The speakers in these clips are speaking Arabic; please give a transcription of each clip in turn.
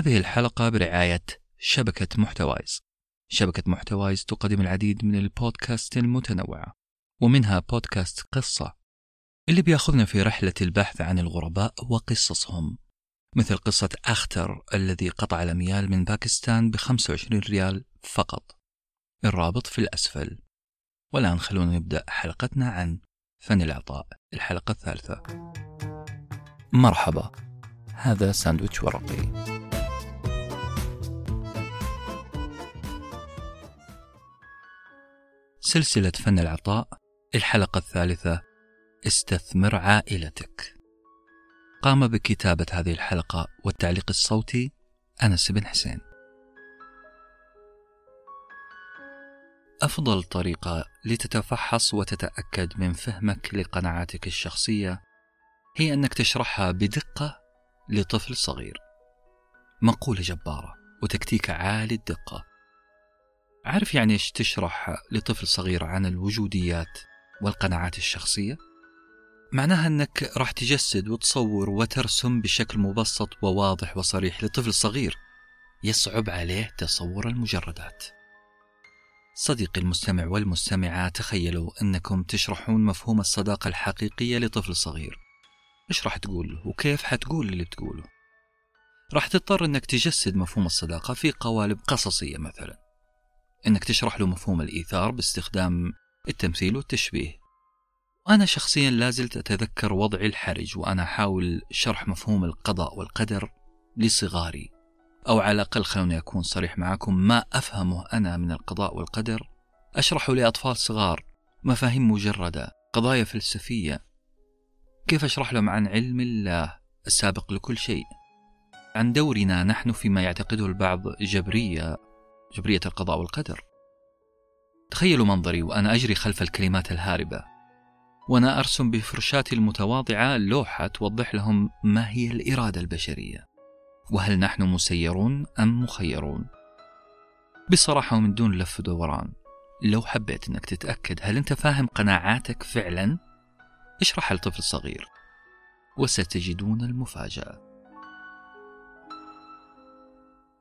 هذه الحلقة برعاية شبكة محتوايز. شبكة محتوايز تقدم العديد من البودكاست المتنوعة ومنها بودكاست قصة اللي بيأخذنا في رحلة البحث عن الغرباء وقصصهم مثل قصة أختر الذي قطع الأميال من باكستان ب 25 ريال فقط. الرابط في الأسفل. والآن خلونا نبدأ حلقتنا عن فن العطاء الحلقة الثالثة. مرحبا. هذا ساندويتش ورقي. سلسلة فن العطاء الحلقة الثالثة استثمر عائلتك قام بكتابة هذه الحلقة والتعليق الصوتي أنس بن حسين أفضل طريقة لتتفحص وتتأكد من فهمك لقناعاتك الشخصية هي أنك تشرحها بدقة لطفل صغير. مقولة جبارة وتكتيك عالي الدقة. عارف يعني إيش تشرح لطفل صغير عن الوجوديات والقناعات الشخصية؟ معناها إنك راح تجسد وتصور وترسم بشكل مبسط وواضح وصريح لطفل صغير يصعب عليه تصور المجردات. صديقي المستمع والمستمعة تخيلوا أنكم تشرحون مفهوم الصداقة الحقيقية لطفل صغير إيش راح تقول له وكيف حتقول اللي بتقوله راح تضطر أنك تجسد مفهوم الصداقة في قوالب قصصية مثلا أنك تشرح له مفهوم الإيثار باستخدام التمثيل والتشبيه. أنا شخصيا لازلت أتذكر وضعي الحرج وأنا أحاول شرح مفهوم القضاء والقدر لصغاري. أو على الأقل خلوني أكون صريح معكم ما أفهمه أنا من القضاء والقدر أشرحه لأطفال صغار مفاهيم مجردة قضايا فلسفية. كيف أشرح لهم عن علم الله السابق لكل شيء؟ عن دورنا نحن فيما يعتقده البعض جبرية جبرية القضاء والقدر. تخيلوا منظري وأنا أجري خلف الكلمات الهاربة وأنا أرسم بفرشاتي المتواضعة لوحة توضح لهم ما هي الإرادة البشرية وهل نحن مسيرون أم مخيرون؟ بصراحة ومن دون لف ودوران لو حبيت أنك تتأكد هل أنت فاهم قناعاتك فعلا اشرح لطفل صغير وستجدون المفاجأة.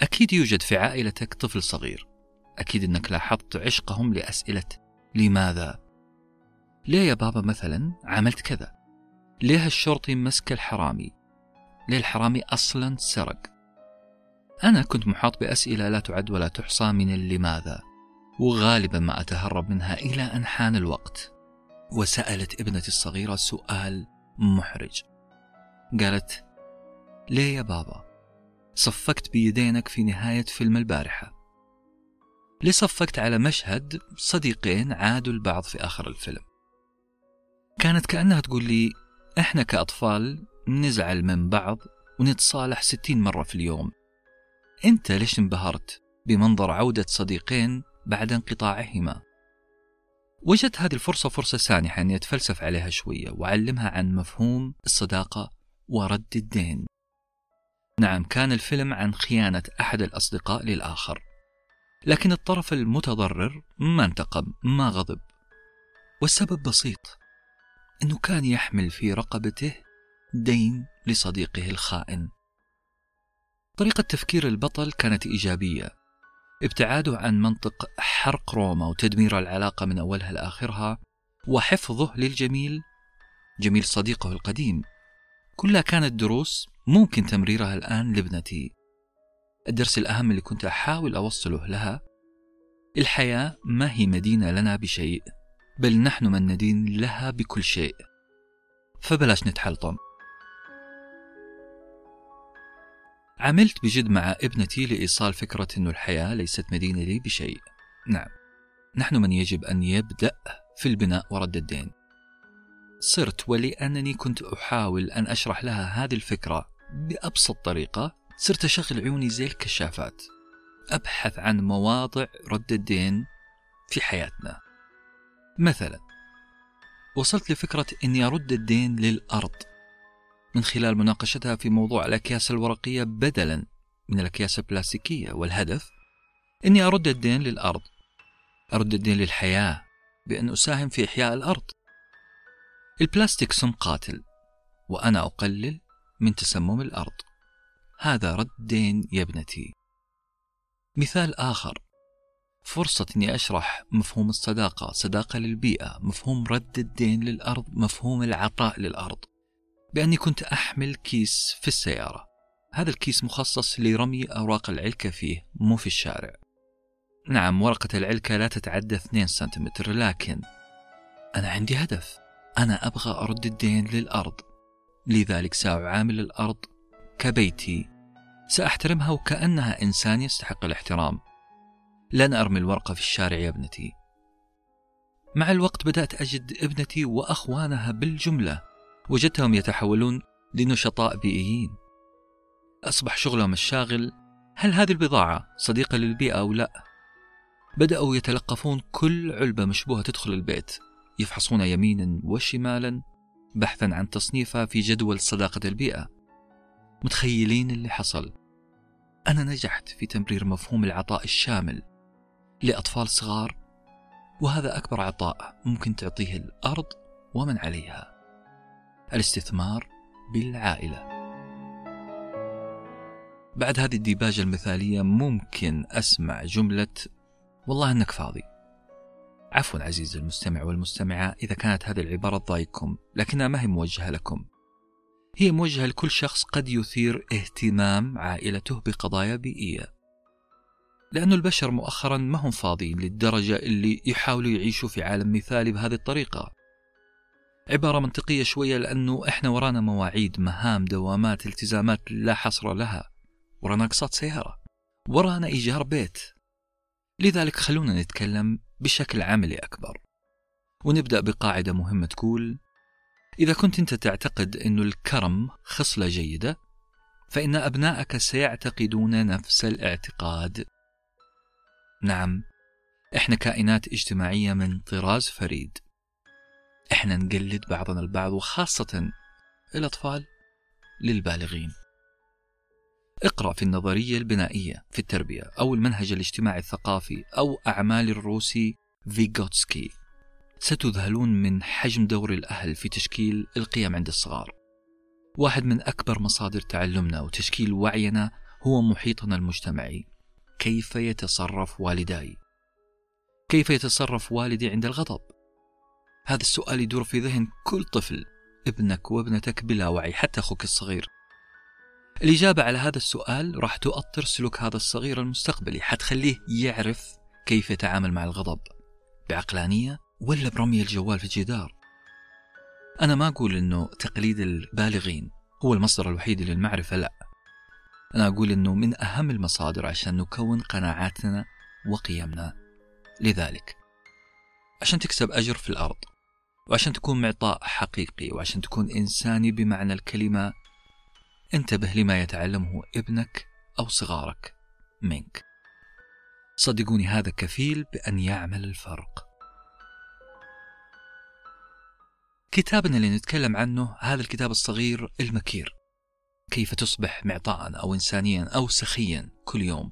أكيد يوجد في عائلتك طفل صغير أكيد أنك لاحظت عشقهم لأسئلة لماذا؟ ليه يا بابا مثلا عملت كذا؟ ليه الشرطي مسك الحرامي؟ ليه الحرامي أصلا سرق أنا كنت محاط بأسئلة لا تعد ولا تحصى من اللماذا وغالبا ما أتهرب منها إلى أن حان الوقت وسألت ابنتي الصغيرة سؤال محرج قالت ليه يا بابا صفقت بيدينك في نهاية فيلم البارحة. ليه صفقت على مشهد صديقين عادوا البعض في آخر الفيلم. كانت كأنها تقول لي إحنا كأطفال نزعل من بعض ونتصالح ستين مرة في اليوم. أنت ليش انبهرت بمنظر عودة صديقين بعد انقطاعهما? وجدت هذه الفرصة فرصة سانحة أني أتفلسف عليها شوية وأعلمها عن مفهوم الصداقة ورد الدين. نعم كان الفيلم عن خيانة أحد الأصدقاء للآخر. لكن الطرف المتضرر ما انتقم ما غضب. والسبب بسيط أنه كان يحمل في رقبته دين لصديقه الخائن. طريقة تفكير البطل كانت إيجابية. ابتعاده عن منطق حرق روما وتدمير العلاقة من أولها لآخرها وحفظه للجميل جميل صديقه القديم. كلها كانت دروس ممكن تمريرها الآن لابنتي. الدرس الأهم اللي كنت أحاول أوصله لها الحياة ما هي مدينة لنا بشيء بل نحن من ندين لها بكل شيء. فبلاش نتحلطم. عملت بجد مع ابنتي لإيصال فكرة أن الحياة ليست مدينة لي بشيء. نعم. نحن من يجب أن يبدأ في البناء ورد الدين. صرت ولأنني كنت أحاول أن أشرح لها هذه الفكرة بأبسط طريقة صرت أشغل عيوني زي الكشافات أبحث عن مواضع رد الدين في حياتنا. مثلا وصلت لفكرة أني أرد الدين للأرض من خلال مناقشتها في موضوع الأكياس الورقية بدلا من الأكياس البلاستيكية والهدف أني أرد الدين للأرض أرد الدين للحياة بأن أساهم في إحياء الأرض. البلاستيك سم قاتل وأنا أقلل من تسمم الأرض. هذا رد يا ابنتي. مثال آخر. فرصة أني أشرح مفهوم الصداقة صداقة للبيئة مفهوم رد الدين للأرض مفهوم العطاء للأرض. بأني كنت أحمل كيس في السيارة. هذا الكيس مخصص لرمي أوراق العلكة فيه مو في الشارع. نعم ورقة العلكة لا تتعدى 2 سنتيمتر لكن أنا عندي هدف. أنا أبغى أرد الدين للأرض. لذلك سأعامل الأرض كبيتي. سأحترمها وكأنها إنسان يستحق الاحترام. لن أرمي الورقة في الشارع يا ابنتي. مع الوقت بدأت أجد ابنتي وأخوانها بالجملة وجدتهم يتحولون لنشطاء بيئيين. أصبح شغلهم الشاغل هل هذه البضاعة صديقة للبيئة أو لا؟ بدأوا يتلقفون كل علبة مشبوهة تدخل البيت. يفحصون يمينا وشمالا بحثا عن تصنيفها في جدول صداقة البيئة. متخيلين اللي حصل؟ أنا نجحت في تمرير مفهوم العطاء الشامل لأطفال صغار وهذا أكبر عطاء ممكن تعطيه الأرض ومن عليها. الاستثمار بالعائلة. بعد هذه الديباجة المثالية ممكن أسمع جملة والله أنك فاضي. عفوا عزيزي المستمع والمستمعة إذا كانت هذه العبارة تضايقكم لكنها ما هي موجهة لكم. هي موجهة لكل شخص قد يثير اهتمام عائلته بقضايا بيئية. لأن البشر مؤخرا ما هم فاضيين للدرجة اللي يحاولوا يعيشوا في عالم مثالي بهذه الطريقة. عبارة منطقية شوية لأنه إحنا ورانا مواعيد مهام دوامات التزامات لا حصر لها. ورانا أقساط سيارة. ورانا إيجار بيت. لذلك خلونا نتكلم بشكل عملي أكبر. ونبدأ بقاعدة مهمة تقول إذا كنت أنت تعتقد أن الكرم خصلة جيدة فإن أبنائك سيعتقدون نفس الاعتقاد. نعم إحنا كائنات اجتماعية من طراز فريد. إحنا نقلد بعضنا البعض وخاصة الأطفال للبالغين. اقرأ في النظرية البنائية في التربية أو المنهج الاجتماعي الثقافي أو أعمال الروسي فيغوتسكي. ستذهلون من حجم دور الأهل في تشكيل القيم عند الصغار. واحد من أكبر مصادر تعلمنا وتشكيل وعينا هو محيطنا المجتمعي. كيف يتصرف والداي؟ كيف يتصرف والدي عند الغضب؟ هذا السؤال يدور في ذهن كل طفل ابنك وابنتك بلا وعي حتى أخوك الصغير. الإجابة على هذا السؤال راح تؤطر سلوك هذا الصغير المستقبلي حتخليه يعرف كيف يتعامل مع الغضب. بعقلانية ولا برمي الجوال في الجدار؟ أنا ما أقول أنه تقليد البالغين هو المصدر الوحيد للمعرفة لا. أنا أقول أنه من أهم المصادر عشان نكون قناعاتنا وقيمنا. لذلك عشان تكسب أجر في الأرض وعشان تكون معطاء حقيقي وعشان تكون إنساني بمعنى الكلمة انتبه لما يتعلمه ابنك أو صغارك منك. صدقوني هذا كفيل بأن يعمل الفرق. كتابنا اللي نتكلم عنه هذا الكتاب الصغير المكير. كيف تصبح معطاء أو إنسانيا أو سخيا كل يوم.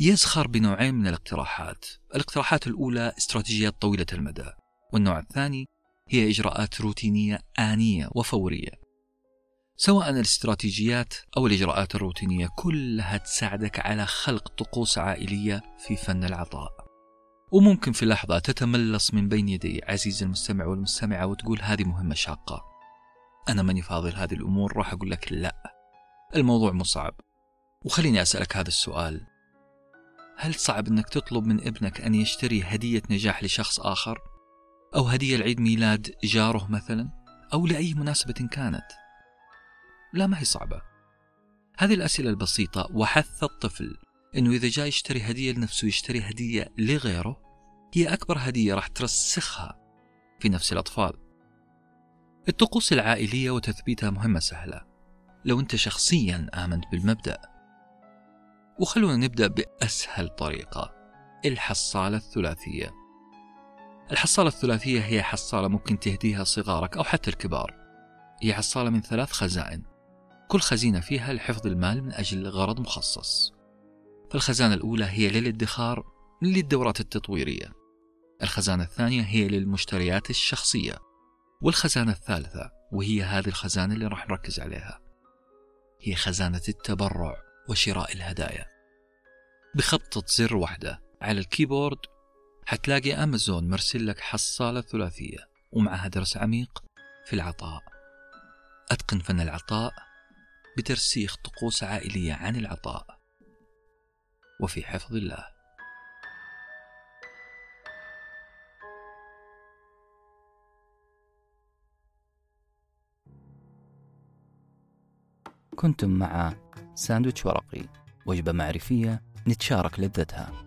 يزخر بنوعين من الاقتراحات. الاقتراحات الأولى استراتيجيات طويلة المدى والنوع الثاني هي إجراءات روتينية آنية وفورية. سواء الاستراتيجيات أو الإجراءات الروتينية كلها تساعدك على خلق طقوس عائلية في فن العطاء وممكن في لحظة تتملص من بين يدي عزيز المستمع والمستمعة وتقول هذه مهمة شاقة أنا ماني فاضي لهذه الأمور راح أقول لك لا الموضوع مو صعب وخليني أسألك هذا السؤال هل صعب أنك تطلب من ابنك أن يشتري هدية نجاح لشخص آخر؟ أو هدية لعيد ميلاد جاره مثلا؟ أو لأي مناسبة كانت؟ لا ما هي صعبة. هذه الأسئلة البسيطة وحث الطفل أنه إذا جاي يشتري هدية لنفسه يشتري هدية لغيره هي أكبر هدية راح ترسخها في نفس الأطفال. الطقوس العائلية وتثبيتها مهمة سهلة. لو أنت شخصيا آمنت بالمبدأ. وخلونا نبدأ بأسهل طريقة الحصالة الثلاثية. الحصالة الثلاثية هي حصالة ممكن تهديها صغارك أو حتى الكبار. هي حصالة من ثلاث خزائن. كل خزينة فيها لحفظ المال من أجل غرض مخصص. فالخزانة الأولى هي للادخار للدورات التطويرية. الخزانة الثانية هي للمشتريات الشخصية. والخزانة الثالثة وهي هذه الخزانة اللي راح نركز عليها. هي خزانة التبرع وشراء الهدايا. بخبطة زر واحدة على الكيبورد حتلاقي أمازون مرسل لك حصالة ثلاثية ومعها درس عميق في العطاء. أتقن فن العطاء بترسيخ طقوس عائلية عن العطاء. وفي حفظ الله. كنتم مع ساندويتش ورقي. وجبة معرفية نتشارك لذتها.